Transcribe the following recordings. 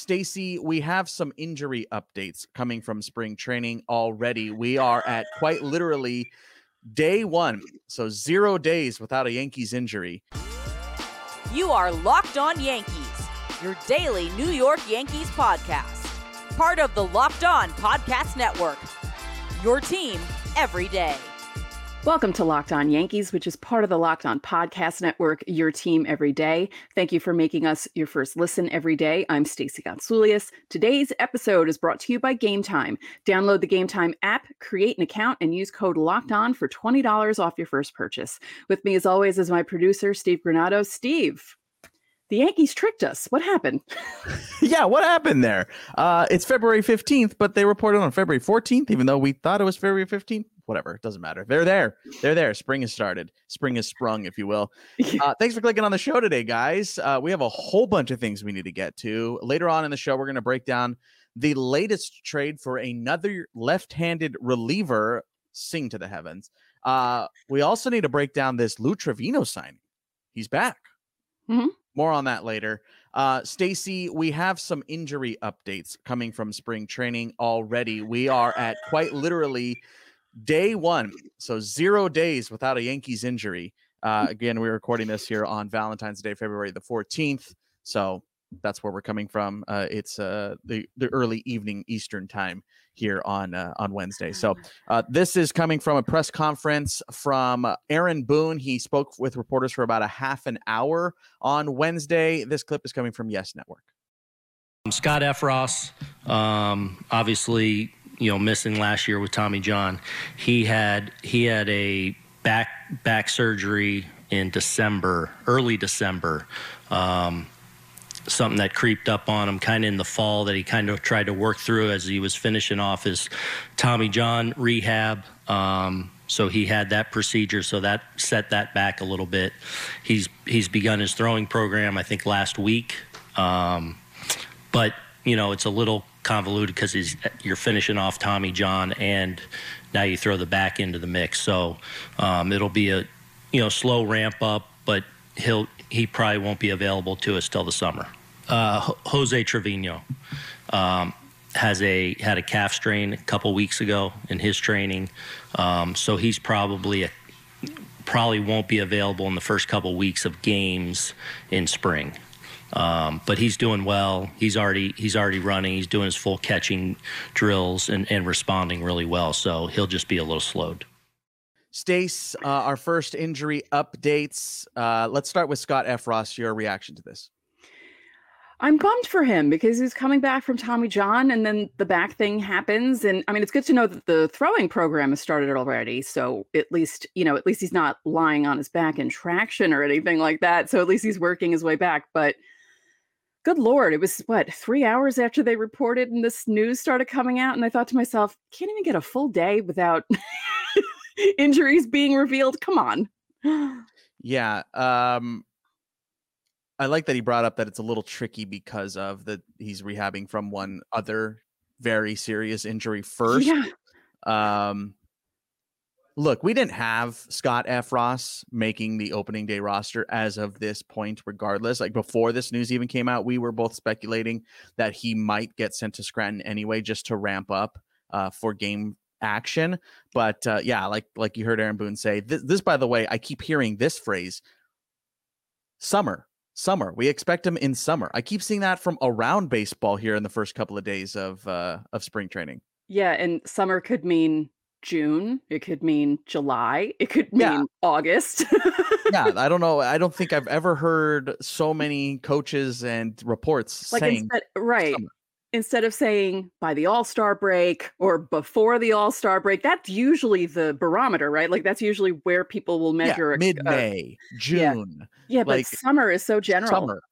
Stacy, we have some injury updates coming from spring training already. We are at quite literally day one, so zero days without a Yankees injury. You are Locked On Yankees, your daily New York Yankees podcast, part of the Locked On Podcast Network. Your team every day. Welcome to Locked On Yankees, which is part of the Locked On Podcast Network, your team every day. Thank you for making us your first listen every day. I'm Stacey Gotsoulias. Today's episode is brought to you by Game Time. Download the Game Time app, create an account, and use code Locked On for $20 off your first purchase. With me, as always, is my producer, Steve Granado. Steve, the Yankees tricked us. What happened? yeah, what happened there? Uh, it's February 15th, but they reported on February 14th, even though we thought it was February 15th whatever. It doesn't matter. They're there. They're there. Spring has started. Spring has sprung, if you will. Uh, thanks for clicking on the show today, guys. Uh, we have a whole bunch of things we need to get to. Later on in the show, we're going to break down the latest trade for another left handed reliever. Sing to the heavens. Uh, we also need to break down this Lou Trivino signing. He's back. Mm-hmm. More on that later. Uh, Stacy, we have some injury updates coming from spring training already. We are at quite literally day one. So zero days without a Yankees injury. Uh, again, we're recording this here on Valentine's Day, February the 14th. So that's where we're coming from. Uh, it's uh, the the early evening Eastern time here on uh, on Wednesday. So uh, this is coming from a press conference from Aaron Boone. He spoke with reporters for about a half an hour on Wednesday. This clip is coming from Yes Network. Scott Effross, um, obviously you know missing last year with Tommy John. He had he had a back back surgery in December, early December. Um, something that creeped up on him kind of in the fall that he kind of tried to work through as he was finishing off his Tommy John rehab. Um, so he had that procedure, so that set that back a little bit. He's he's begun his throwing program, I think, last week. Um, but you know, it's a little convoluted because you're finishing off Tommy John and now you throw the back into the mix. So um, it'll be a you know slow ramp up, but he'll he probably won't be available to us till the summer. Uh, Jose Trevino um, has a had a calf strain a couple weeks ago in his training, um, so he's probably a, probably won't be available in the first couple weeks of games in spring. Um, but he's doing well. He's already he's already running. He's doing his full catching drills and, and responding really well. So he'll just be a little slowed. Stace, uh, our first injury updates. Uh, let's start with Scott Effross. Your reaction to this? I'm bummed for him because he's coming back from Tommy John, and then the back thing happens. And I mean, it's good to know that the throwing program has started already. So at least, you know, at least he's not lying on his back in traction or anything like that. So at least he's working his way back. But good lord it was what three hours after they reported and this news started coming out and i thought to myself can't even get a full day without injuries being revealed come on yeah um i like that he brought up that it's a little tricky because of that he's rehabbing from one other very serious injury first yeah. um look, we didn't have Scott Effross making the opening day roster as of this point, regardless. Like before this news even came out, we were both speculating that he might get sent to Scranton anyway, just to ramp up uh, for game action. But uh, yeah, like like you heard Aaron Boone say, this, this by the way, I keep hearing this phrase: summer. Summer. We expect him in summer. I keep seeing that from around baseball here in the first couple of days of uh, of spring training. Yeah, and summer could mean June. It could mean July. It could mean yeah. August. yeah, I don't know. I don't think I've ever heard so many coaches and reports like saying instead, right. Summer. Instead of saying by the All Star break or before the All Star break, that's usually the barometer, right? Like that's usually where people will measure yeah, mid May, uh, June. Yeah, yeah like, but summer is so general. Summer.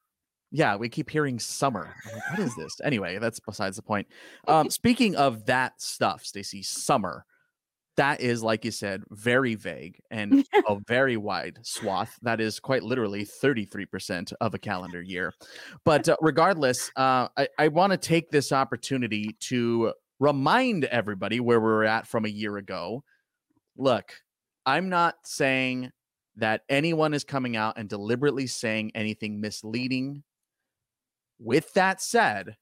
Yeah, we keep hearing summer. Like, what is this? Anyway, that's besides the point. Um, speaking of that stuff, Stacy, summer that is like you said very vague and a very wide swath that is quite literally 33% of a calendar year. But uh, regardless uh, i, I want to take this opportunity to remind everybody where we were at from a year ago. Look i'm not saying that anyone is coming out and deliberately saying anything misleading. With that said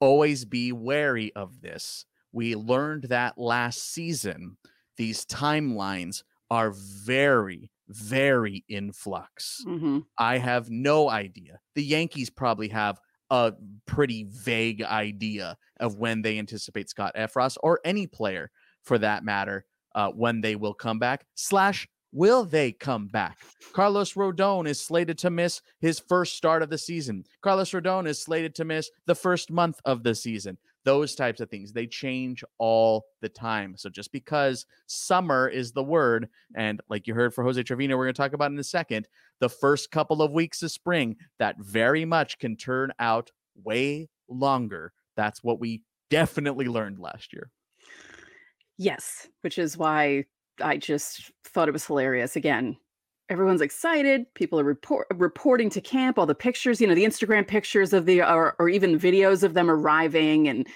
always be wary of this. We learned that last season. These timelines are very, very in flux. hmm I have no idea. The Yankees probably have a pretty vague idea of when they anticipate Scott Effross or any player for that matter uh, when they will come back. Slash, will they come back? Carlos Rodon is slated to miss his first start of the season. Carlos Rodon is slated to miss the first month of the season. Those types of things they change all the time. So just because summer is the word, and like you heard for Jose Trevino, we're going to talk about in a second, the first couple of weeks of spring that very much can turn out way longer. That's what we definitely learned last year. Yes, which is why I just thought it was hilarious. Again, everyone's excited. People are report, reporting to camp all the pictures, you know, the Instagram pictures of the or, or even videos of them arriving, and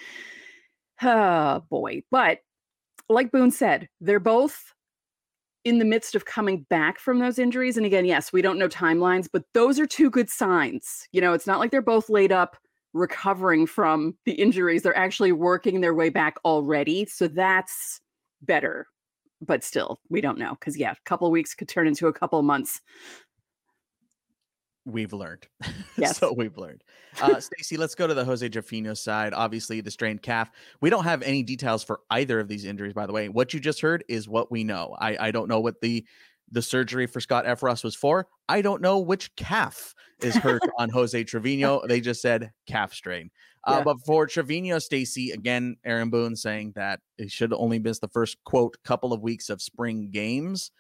oh boy. But like Boone said, they're both in the midst of coming back from those injuries. And again, yes, we don't know timelines, but those are two good signs. You know, it's not like they're both laid up recovering from the injuries. They're actually working their way back already. So that's better. But still, we don't know because yeah, a couple of weeks could turn into a couple of months. We've learned. Yes. so we've learned. Uh, Stacey, let's go to the Jose Trevino side. Obviously, the strained calf. We don't have any details for either of these injuries, by the way. What you just heard is what we know. I, I don't know what the the surgery for Scott Effross was for. I don't know which calf is hurt on Jose Trevino. They just said calf strain. Uh, Yeah. But for Trevino, Stacy, again, Aaron Boone saying that he should only miss the first quote couple of weeks of spring games.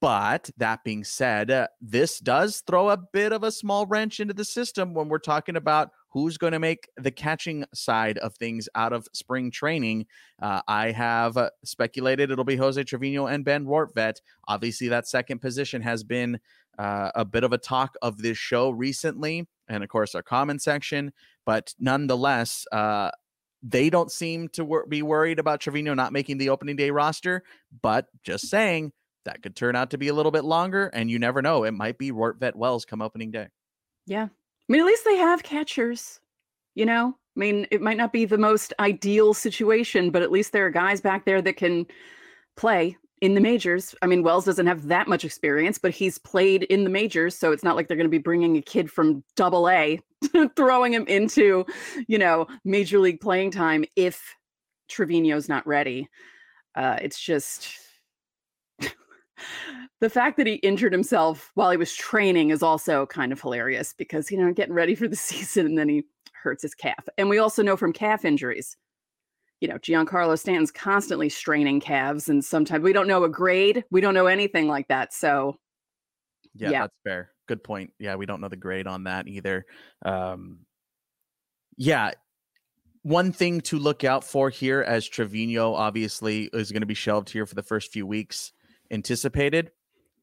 But that being said, uh, this does throw a bit of a small wrench into the system when we're talking about who's going to make the catching side of things out of spring training. Uh, I have uh, speculated it'll be Jose Trevino and Ben Rortvedt. Obviously, that second position has been uh, a bit of a talk of this show recently, and of course, our comment section. But nonetheless, uh, they don't seem to wor- be worried about Trevino not making the opening day roster. But just saying, that could turn out to be a little bit longer, and you never know. It might be Rortvedt Wells come opening day. Yeah. I mean, at least they have catchers, you know? I mean, it might not be the most ideal situation, but at least there are guys back there that can play in the majors. I mean, Wells doesn't have that much experience, but he's played in the majors. So it's not like they're going to be bringing a kid from double A, throwing him into, you know, major league playing time if Trevino's not ready. Uh, it's just the fact that he injured himself while he was training is also kind of hilarious because you know getting ready for the season and then he hurts his calf and we also know from calf injuries you know giancarlo stanton's constantly straining calves and sometimes we don't know a grade we don't know anything like that so Yeah, Yeah. that's fair. Good point. Yeah, we don't know the grade on that either. Um, yeah, one thing to look out for here, as Trevino obviously is going to be shelved here for the first few weeks, anticipated.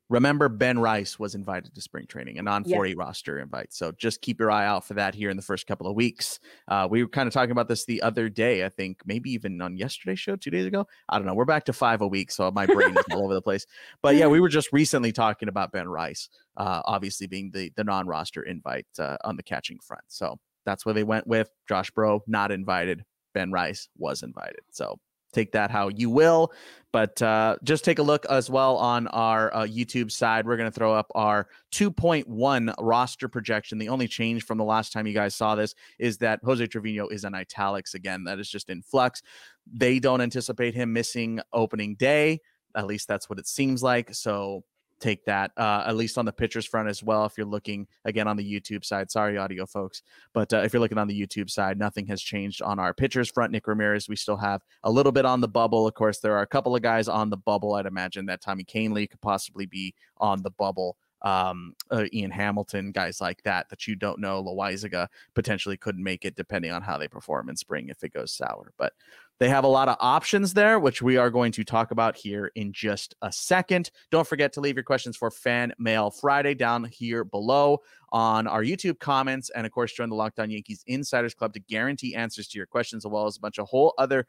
Remember, Ben Rice was invited to spring training, a non Yeah. 40 roster invite. So just keep your eye out for that here in the first couple of weeks. Uh, we were kind of talking about this the other day, I think, maybe even on yesterday's show, two days ago. I don't know. We're back to five a week, so my brain is all over the place. But yeah, we were just recently talking about Ben Rice, uh, obviously being the the non roster invite uh, on the catching front. So that's where they went with Josh Breaux, not invited. Ben Rice was invited. So take that how you will. But uh, just take a look as well on our uh, YouTube side. We're going to throw up our 2.1 roster projection. The only change from the last time you guys saw this is that Jose Trevino is in italics again. That is just in flux. They don't anticipate him missing opening day. At least that's what it seems like. So take that, uh, at least on the pitchers front as well. If you're looking again on the YouTube side, sorry, audio folks, but uh, if you're looking on the YouTube side, nothing has changed on our pitchers front. Nick Ramirez, we still have a little bit on the bubble. Of course, there are a couple of guys on the bubble. I'd imagine that Tommy Kahnle could possibly be on the bubble. Um, uh, Ian Hamilton, guys like that that you don't know. Loaisiga potentially couldn't make it depending on how they perform in spring if it goes sour. But they have a lot of options there, which we are going to talk about here in just a second. Don't forget to leave your questions for Fan Mail Friday down here below on our YouTube comments. And of course, join the Locked On Yankees Insiders Club to guarantee answers to your questions, as well as a bunch of whole other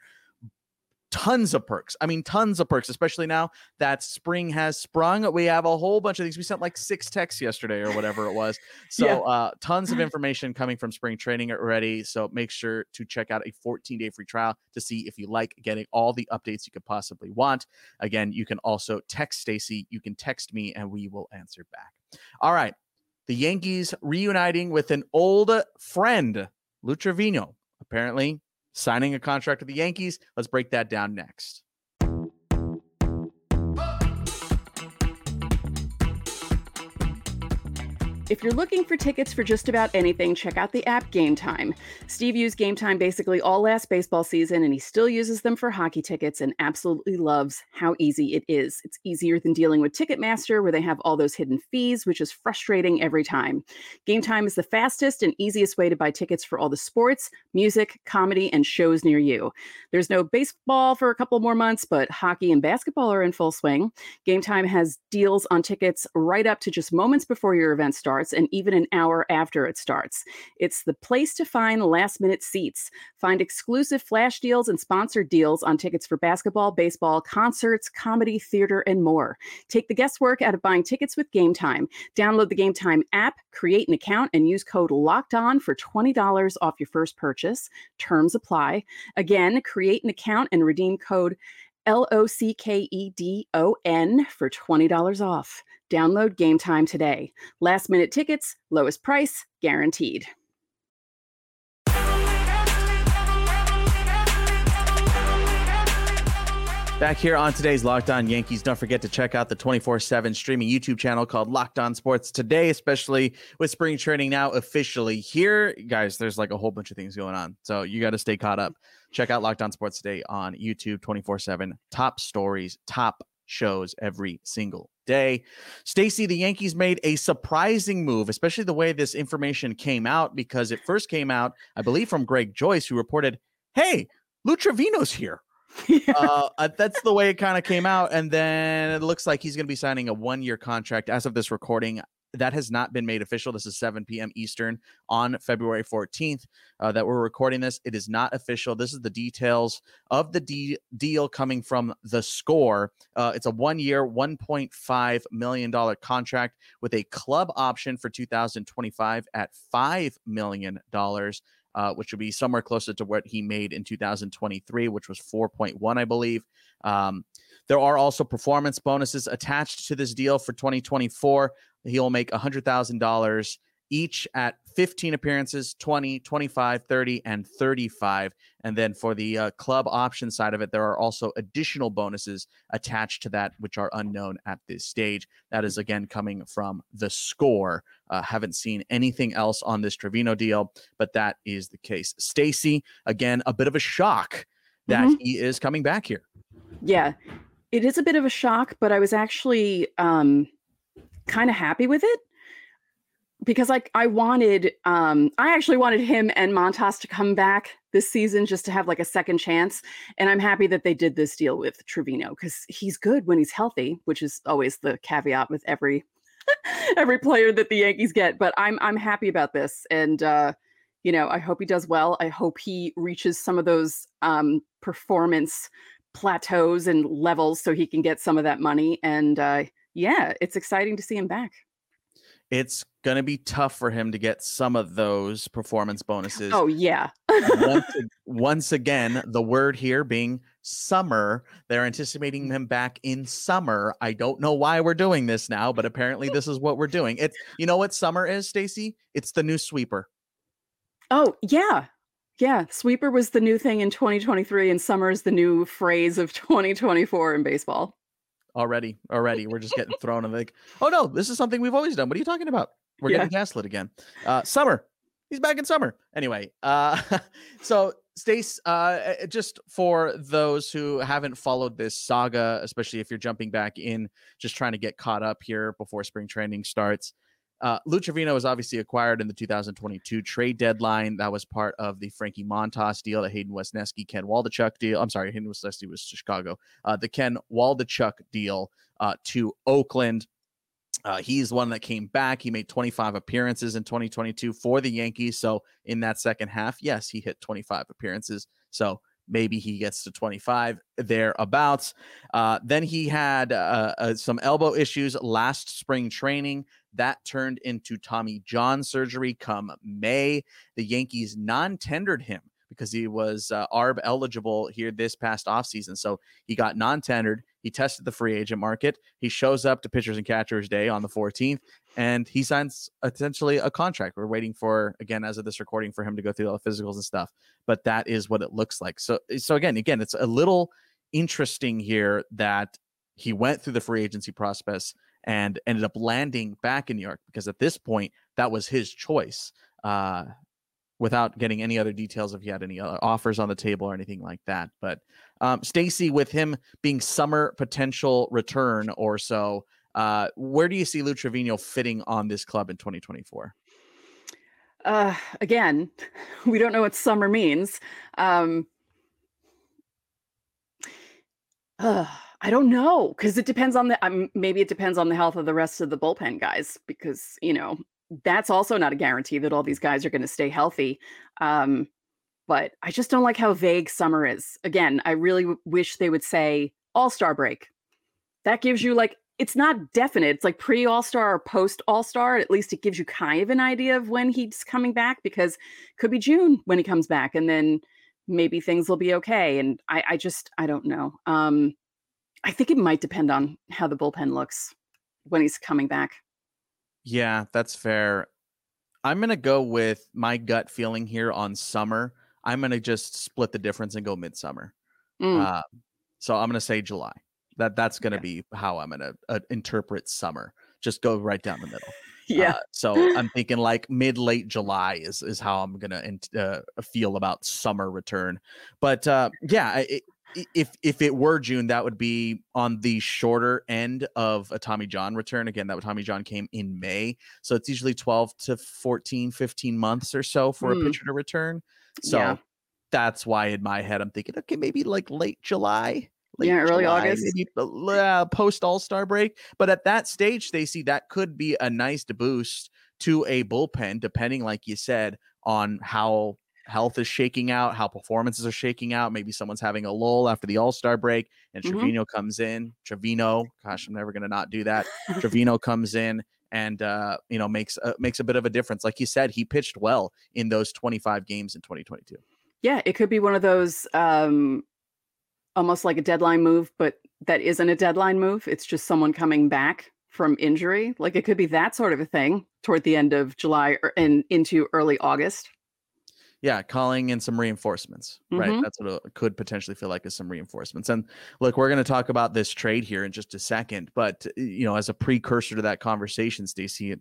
tons of perks. I mean, tons of perks, especially now that spring has sprung. We have a whole bunch of things. We sent like six texts yesterday or whatever it was. So, yeah. uh, tons of information coming from spring training already. So, make sure to check out a 14 day free trial to see if you like getting all the updates you could possibly want. Again, you can also text Stacy, you can text me, and we will answer back. All right. The Yankees reuniting with an old friend, Lou Trivino. Apparently, signing a contract with the Yankees. Let's break that down next. If you're looking for tickets for just about anything, check out the app Game Time. Steve used Game Time basically all last baseball season, and he still uses them for hockey tickets and absolutely loves how easy it is. It's easier than dealing with Ticketmaster, where they have all those hidden fees, which is frustrating every time. Game Time is the fastest and easiest way to buy tickets for all the sports, music, comedy, and shows near you. There's no baseball for a couple more months, but hockey and basketball are in full swing. Game Time has deals on tickets right up to just moments before your event starts starts and even an hour after it starts. It's the place to find last minute seats. Find exclusive flash deals and sponsored deals on tickets for basketball, baseball, concerts, comedy, theater, and more. Take the guesswork out of buying tickets with Game Time. Download the Game Time app, create an account, and use code LOCKED ON for $20 off your first purchase. Terms apply. Again, create an account and redeem code L O C K E D O N for $20 off. Download Game Time today. Last minute tickets, lowest price, guaranteed. Back here on today's Locked On Yankees, don't forget to check out the 24 7 streaming YouTube channel called Locked On Sports today, especially with spring training now officially here. Guys, there's like a whole bunch of things going on. So you got to stay caught up. Check out Locked On Sports today on YouTube 24 7. Top stories, top shows every single day. Stacy, the Yankees made a surprising move, especially the way this information came out, because it first came out, I believe, from Greg Joyce, who reported, Hey, Lou Trivino's here. Yeah. Uh, uh, that's the way it kind of came out. And then it looks like he's going to be signing a one year contract as of this recording that has not been made official. This is 7 p.m. Eastern on February 14th uh, that we're recording this. It is not official. This is the details of the de- deal coming from the score. Uh, it's a one year, $1.5 million contract with a club option for 2025 at $5 million. Uh, which would be somewhere closer to what he made in 2023, which was 4.1, I believe. Um, there are also performance bonuses attached to this deal for 2024 he'll make $100,000 each at 15 appearances 20 25 30 and 35 and then for the uh, club option side of it there are also additional bonuses attached to that which are unknown at this stage. That is again coming from the score. Uh, haven't seen anything else on this trevino deal but that is the case. Stacy again a bit of a shock that mm-hmm. he is coming back here. Yeah. It is a bit of a shock but i was actually um kind of happy with it because like I wanted um I actually wanted him and Montas to come back this season just to have like a second chance and I'm happy that they did this deal with Trevino cuz he's good when he's healthy which is always the caveat with every every player that the Yankees get but I'm I'm happy about this and uh you know I hope he does well. I hope he reaches some of those um performance plateaus and levels so he can get some of that money and uh yeah, it's exciting to see him back. It's going to be tough for him to get some of those performance bonuses. Oh, yeah. once, once again, the word here being summer. They're anticipating him back in summer. I don't know why we're doing this now, but apparently this is what we're doing. It you know what summer is, Stacy? It's the new sweeper. Oh, yeah. Yeah, sweeper was the new thing in 2023 and summer is the new phrase of 2024 in baseball already. Already, we're just getting thrown in like, oh no, this is something we've always done. What are you talking about? We're yeah. getting gaslit again. Uh, summer, he's back in summer. Anyway, uh, so Stace, uh, eh, just for those who haven't followed this saga, especially if you're jumping back in, just trying to get caught up here before spring training starts. Uh, Lou Trivino was obviously acquired in the 2022 trade deadline. That was part of the Frankie Montas deal, the Hayden Wesneski, Ken Waldichuk deal. I'm sorry, Hayden Wesneski was to Chicago. Uh, the Ken Waldichuk deal uh, to Oakland. Uh, he's one that came back. He made 25 appearances in 2022 for the Yankees. So in that second half, yes, he hit 25 appearances. So maybe he gets to 25 thereabouts. Uh, then he had uh, uh, some elbow issues last spring training. That turned into Tommy John surgery come May. The Yankees non tendered him because he was uh, ARB eligible here this past offseason. So he got non tendered. He tested the free agent market. He shows up to pitchers and catchers day on the 14th and he signs essentially a contract. We're waiting for, again, as of this recording, for him to go through all the physicals and stuff. But that is what it looks like. So, so again, again, it's a little interesting here that he went through the free agency process and ended up landing back in New York because at this point that was his choice. Uh, without getting any other details if he had any other offers on the table or anything like that. But um, Stacy, with him being summer potential return or so, uh, where do you see Lou Trivino fitting on this club in 2024? Uh, again, we don't know what summer means. Um, uh, I don't know because it depends on the um, maybe it depends on the health of the rest of the bullpen guys because you know that's also not a guarantee that all these guys are going to stay healthy. Um, but I just don't like how vague summer is. Again, I really w- wish they would say All Star break. That gives you like it's not definite. It's like pre All Star or post All Star. At least it gives you kind of an idea of when he's coming back because could be June when he comes back, and then maybe things will be okay. And I, I just I don't know. Um, I think it might depend on how the bullpen looks when he's coming back. Yeah, that's fair. I'm gonna go with my gut feeling here on summer. I'm gonna just split the difference and go midsummer. Mm. Uh, so I'm gonna say July. That that's gonna Okay. be how I'm gonna uh, interpret summer. Just go right down the middle. yeah. Uh, so I'm thinking like mid late July is is how I'm gonna uh, feel about summer return. But uh, yeah, I- i if if it were June, that would be on the shorter end of a Tommy John return. Again, that Tommy John came in May, so it's usually 12 to 14, 15 months or so for Hmm. a pitcher to return. So Yeah. that's why in my head I'm thinking, okay, maybe like late July. Late Yeah, early August. maybe uh, post All Star break. But at that stage, Stacey, that could be a nice boost to a bullpen, depending, like you said, on how health is shaking out, how performances are shaking out. Maybe someone's having a lull after the All Star break, and Mhm. Trevino comes in. Trevino, gosh, I'm never going to not do that. Trevino comes in and uh, you know makes a, makes a bit of a difference. Like you said, he pitched well in those 25 games in 2022. Yeah, it could be one of those um almost like a deadline move, but that isn't a deadline move. It's just someone coming back from injury. Like it could be that sort of a thing toward the end of July or and into early August. Yeah, calling in some reinforcements, right? Mhm. That's what it could potentially feel like is some reinforcements. And look, we're going to talk about this trade here in just a second, but uh, you know, as a precursor to that conversation, Stacey,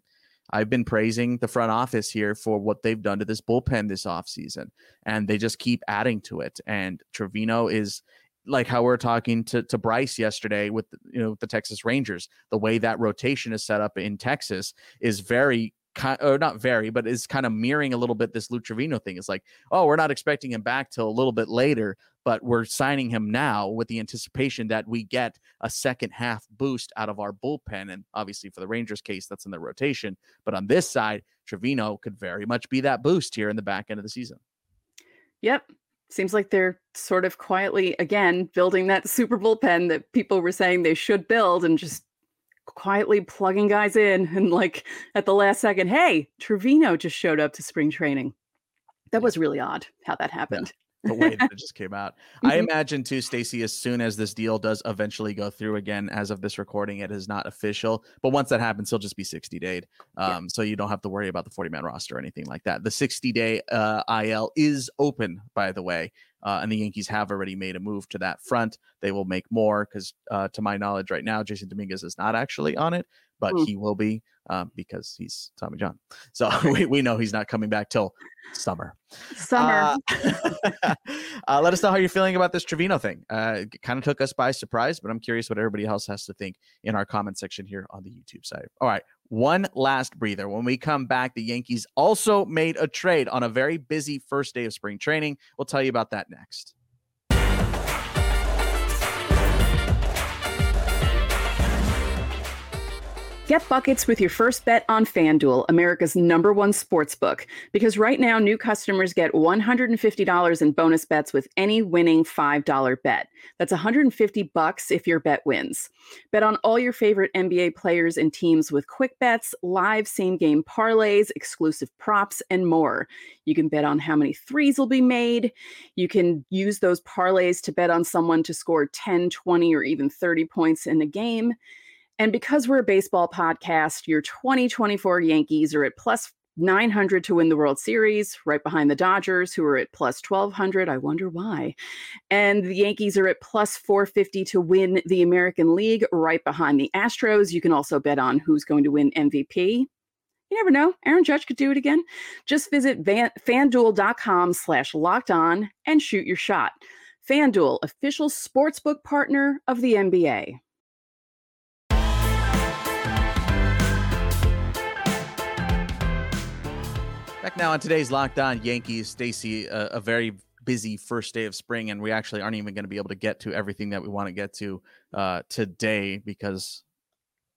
I've been praising the front office here for what they've done to this bullpen this offseason, and they just keep adding to it. And Trevino is like how we are talking to, to Bryce yesterday with you know the Texas Rangers. The way that rotation is set up in Texas is very kind or not very, but is kind of mirroring a little bit this Lou Trivino thing. It's like, oh, we're not expecting him back till a little bit later, but we're signing him now with the anticipation that we get a second half boost out of our bullpen. And obviously for the Rangers case, that's in the rotation. But on this side, Trevino could very much be that boost here in the back end of the season. Yep. Seems like they're sort of quietly again building that super bullpen that people were saying they should build and just quietly plugging guys in and like at the last second, hey, Trevino just showed up to spring training. That was really odd how that happened. the way that it just came out. I Mhm. imagine too, Stacy, as soon as this deal does eventually go through again, as of this recording, it is not official. But once that happens, he'll just be 60 day. Yeah. Um, so you don't have to worry about the 40 man roster or anything like that. The 60 day uh, IL is open, by the way. Uh, and the Yankees have already made a move to that front. They will make more because, uh, to my knowledge, right now, Jasson Dominguez is not actually on it, but Hmm. he will be um, because he's Tommy John. So we, we know he's not coming back till summer. Summer. Uh, uh, let us know how you're feeling about this Trevino thing. Uh, kind of took us by surprise, but I'm curious what everybody else has to think in our comment section here on the YouTube side. All right, one last breather. When we come back, the Yankees also made a trade on a very busy first day of spring training. We'll tell you about that next. Get buckets with your first bet on FanDuel, America's number one sports book, because right now new customers get $150 in bonus bets with any winning $5 bet. That's 150 bucks if your bet wins. Bet on all your favorite NBA players and teams with quick bets, live same-game parlays, exclusive props, and more. You can bet on how many threes will be made. You can use those parlays to bet on someone to score 10, 20, or even 30 points in a game. And because we're a baseball podcast, your 2024 Yankees are at plus 900 to win the World Series, right behind the Dodgers, who are at plus 1200. I wonder why. And the Yankees are at plus 450 to win the American League, right behind the Astros. You can also bet on who's going to win MVP. You never know. Aaron Judge could do it again. Just visit van- fanduel.com slash locked on and shoot your shot. FanDuel, official sportsbook partner of the NBA. Back now on today's Locked On Yankees, Stacy, a, a, very busy first day of spring, and we actually aren't even going to be able to get to everything that we want to get to uh, today because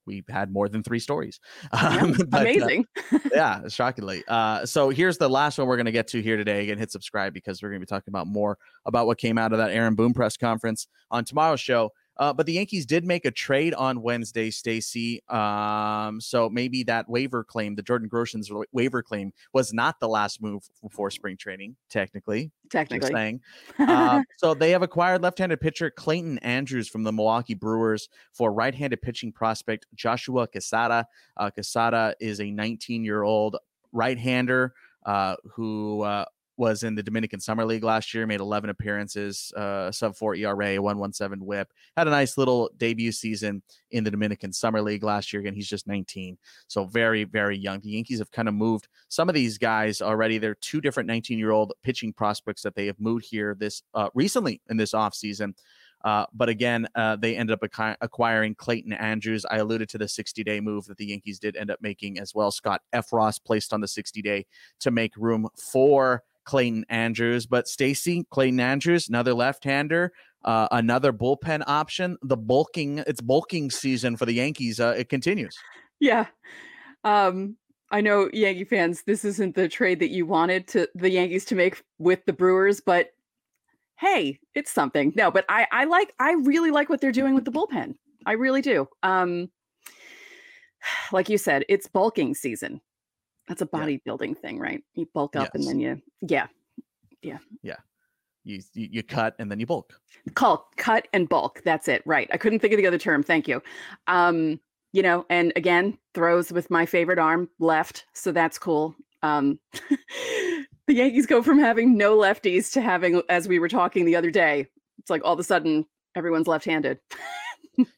we had more than three stories. Um, but, amazing. Uh, yeah, shockingly. Uh, so here's the last one we're going to get to here today. Again, hit subscribe because we're going to be talking about more about what came out of that Aaron Boone press conference on tomorrow's show. Uh, but the Yankees did make a trade on Wednesday, Stacy. Um, so maybe that waiver claim, the Jordan Groshans waiver claim, was not the last move before spring training, technically. Technically. saying. Uh, so they have acquired left handed pitcher Clayton Andrews from the Milwaukee Brewers for right handed pitching prospect Joshua Quezada. Uh, Quezada is a 19 year old right hander. Uh, who uh, was in the Dominican Summer League last year, made 11 appearances, uh, sub 4 ERA, 117 whip. Had a nice little debut season in the Dominican Summer League last year. Again, he's just 19. So very, very young. The Yankees have kind of moved some of these guys already. They're two different 19 year old pitching prospects that they have moved here this uh, recently in this offseason. Uh, but again, uh, they ended up ac- acquiring Clayton Andrews. I alluded to the 60 day move that the Yankees did end up making as well. Scott Effross placed on the 60 day to make room for Clayton Andrews. But Stacy, Clayton Andrews, another left-hander, uh, another bullpen option. The bulking, it's bulking season for the Yankees. Uh, it continues. Yeah. Um, I know Yankee fans, this isn't the trade that you wanted to the Yankees to make with the Brewers, but hey, it's something. No, but I I like I really like what they're doing with the bullpen. I really do. Um like you said, it's bulking season. That's a bodybuilding yeah. thing, right? You bulk up yes. and then you, yeah, yeah, yeah. You, you, you cut and then you bulk. Call cut and bulk. That's it. Right. I couldn't think of the other term. Thank you. Um, you know, and again, throws with my favorite arm left, so that's cool. Um, the Yankees go from having no lefties to having, as we were talking the other day, it's like all of a sudden everyone's left-handed.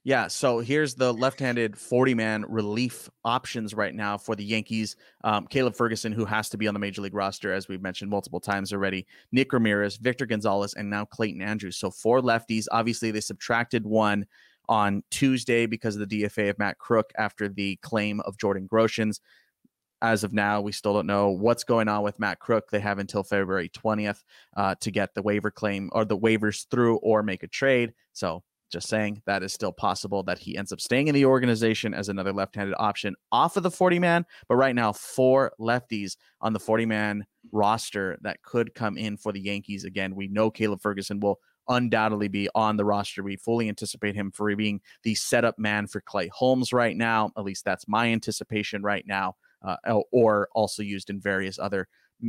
yeah. So here's the left-handed 40-man relief options right now for the Yankees. Um, Caleb Ferguson, who has to be on the major league roster, as we've mentioned multiple times already. Nick Ramirez, Victor Gonzalez, and now Clayton Andrews. So four lefties. Obviously, they subtracted one on Tuesday because of the DFA of Matt Crook after the claim of Jordan Groshans. As of now, we still don't know what's going on with Matt Crook. They have until February 20th uh, to get the waiver claim or the waivers through or make a trade. So just saying that is still possible that he ends up staying in the organization as another left-handed option off of the 40 man. But right now, four lefties on the 40 man roster that could come in for the Yankees. Again, we know Caleb Ferguson will undoubtedly be on the roster. We fully anticipate him for being the setup man for Clay Holmes right now. At least that's my anticipation right now. Uh, or also used in various other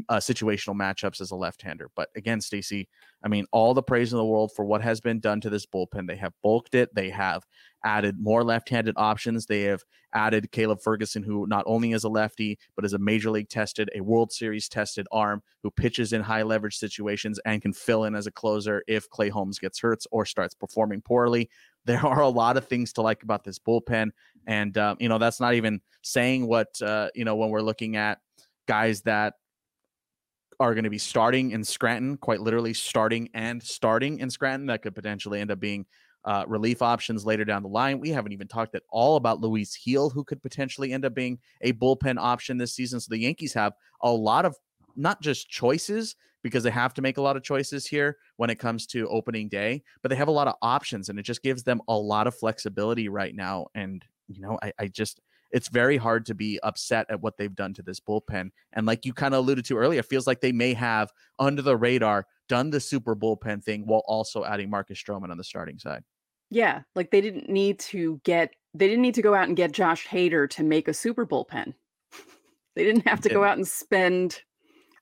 uh, situational matchups as a left-hander. But again, Stacy, I mean, all the praise in the world for what has been done to this bullpen. They have bulked it. They have added more left-handed options. They have added Caleb Ferguson, who not only is a lefty but is a major league tested, a World Series tested arm who pitches in high leverage situations and can fill in as a closer if Clay Holmes gets hurt or starts performing poorly. There are a lot of things to like about this bullpen, and um, you know that's not even saying what uh, you know when we're looking at guys that are going to be starting in Scranton, quite literally starting and starting in Scranton. That could potentially end up being uh, relief options later down the line. We haven't even talked at all about Luis Gil, who could potentially end up being a bullpen option this season. So the Yankees have a lot of not just choices because they have to make a lot of choices here when it comes to opening day, but they have a lot of options and it just gives them a lot of flexibility right now. And, you know, I, I just, it's very hard to be upset at what they've done to this bullpen. And like you kind of alluded to earlier, it feels like they may have under the radar done the super bullpen thing while also adding Marcus Stroman on the starting side. Yeah, like they didn't need to get they didn't need to go out and get Josh Hader to make a super bullpen. they didn't have to go out and spend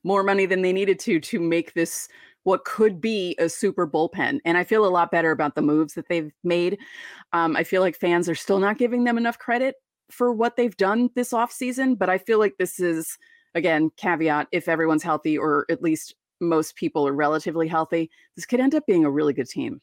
more money than they needed to to make this what could be a super bullpen. And I feel a lot better about the moves that they've made. Um, I feel like fans are still not giving them enough credit for what they've done this offseason, but I feel like this is again caveat if everyone's healthy or at least most people are relatively healthy, this could end up being a really good team.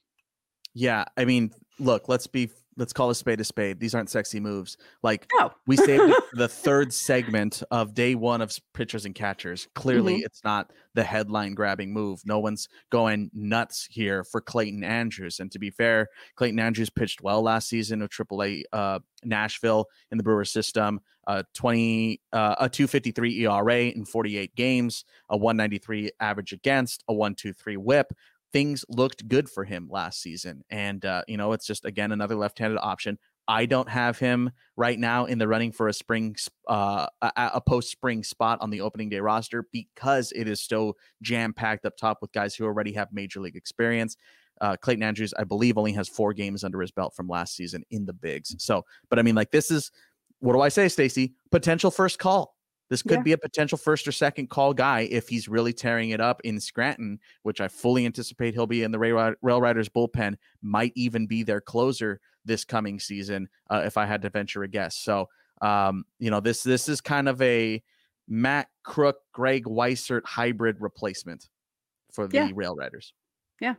Yeah, I mean, look, let's be let's call a spade a spade. These aren't sexy moves. Like Oh. we saved the third segment of day one of pitchers and catchers. Clearly, Mm-hmm. it's not the headline grabbing move. No one's going nuts here for Clayton Andrews. And to be fair, Clayton Andrews pitched well last season with AAA uh, Nashville in the Brewers system. Uh, 20 uh, a 253 ERA in 48 games, a 193 average against, a 123 whip things looked good for him last season. And, uh, you know, it's just, again, another left handed option. I don't have him right now in the running for a spring, uh, a, a post spring spot on the opening day roster because it is so jam packed up top with guys who already have major league experience. Uh, Clayton Andrews, I believe, only has four games under his belt from last season in the bigs. So, but I mean, like, this is what do I say, Stacy? Potential first call. This could Yeah. be a potential first or second call guy if he's really tearing it up in Scranton, which I fully anticipate he'll be in the Rail, Riders bullpen, might even be their closer this coming season, uh, if I had to venture a guess. So, um, you know, this this is kind of a Matt Crook, Greg Weissert hybrid replacement for the Yeah. Rail Riders. Yeah.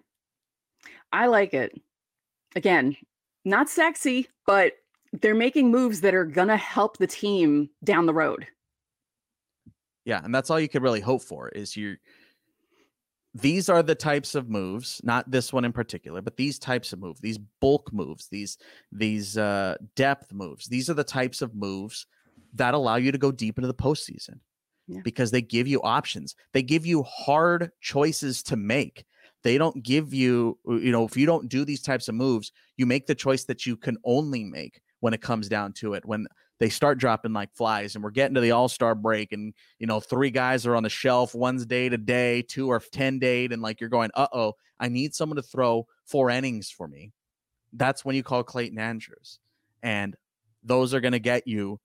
I like it. Again, not sexy, but they're making moves that are going to help the team down the road. Yeah, and that's all you could really hope for is you these are the types of moves, not this one in particular, but these types of moves, these bulk moves, these these uh depth moves. These are the types of moves that allow you to go deep into the postseason. Yeah. Because they give you options. They give you hard choices to make. They don't give you, you know, if you don't do these types of moves, you make the choice that you can only make when it comes down to it. When they start dropping like flies and we're getting to the all-star break and you know three guys are on the shelf one's day to day two are 10 date and like you're going uh-oh i need someone to throw four innings for me. That's when you call clayton andrews and those are going to get you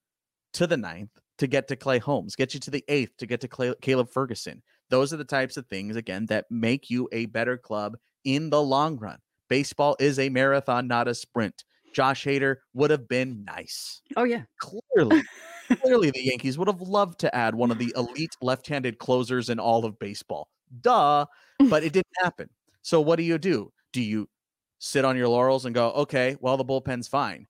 to the ninth to get to clay holmes get you to the eighth to get to clay, caleb ferguson. Those are the types of things again that make you a better club in the long run. Baseball is a marathon not a sprint josh hader would have been nice. Oh, yeah. clearly clearly the yankees would have loved to add one of the elite left-handed closers in all of baseball. Duh but it didn't happen. So what do you do? Do you sit on your laurels and go okay well the bullpen's fine.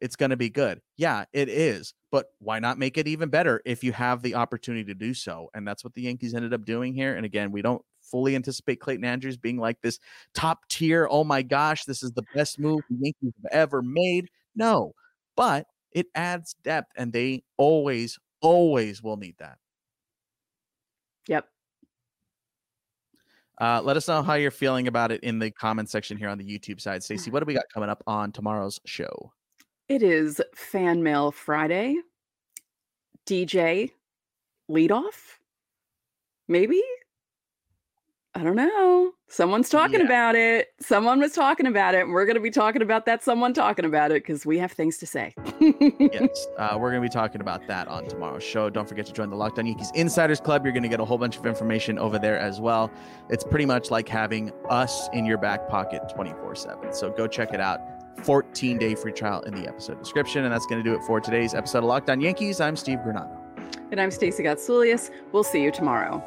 It's going to be good. Yeah it is but why not make it even better if you have the opportunity to do so? And that's what the yankees ended up doing here and again we don't fully anticipate clayton andrews being like this top tier oh my gosh this is the best move the yankees have ever made no but it adds depth and they always always will need that Yep. uh, let us know how you're feeling about it in the comment section here on the youtube side stacey what do we got coming up on tomorrow's show It is Fan Mail Friday. DJ leadoff? Maybe? I don't know. Someone's talking Yeah. about it. Someone was talking about it. And we're going to be talking about that someone talking about it because we have things to say. yes uh, we're going to be talking about that on tomorrow's show don't forget to join the locked on yankees insiders club you're going to get a whole bunch of information over there as well it's pretty much like having us in your back pocket 24 7 so go check it out 14 day free trial in the episode description and that's going to do it for today's episode of locked on yankees i'm steve granado and I'm Stacey Gotsoulias. We'll see you tomorrow.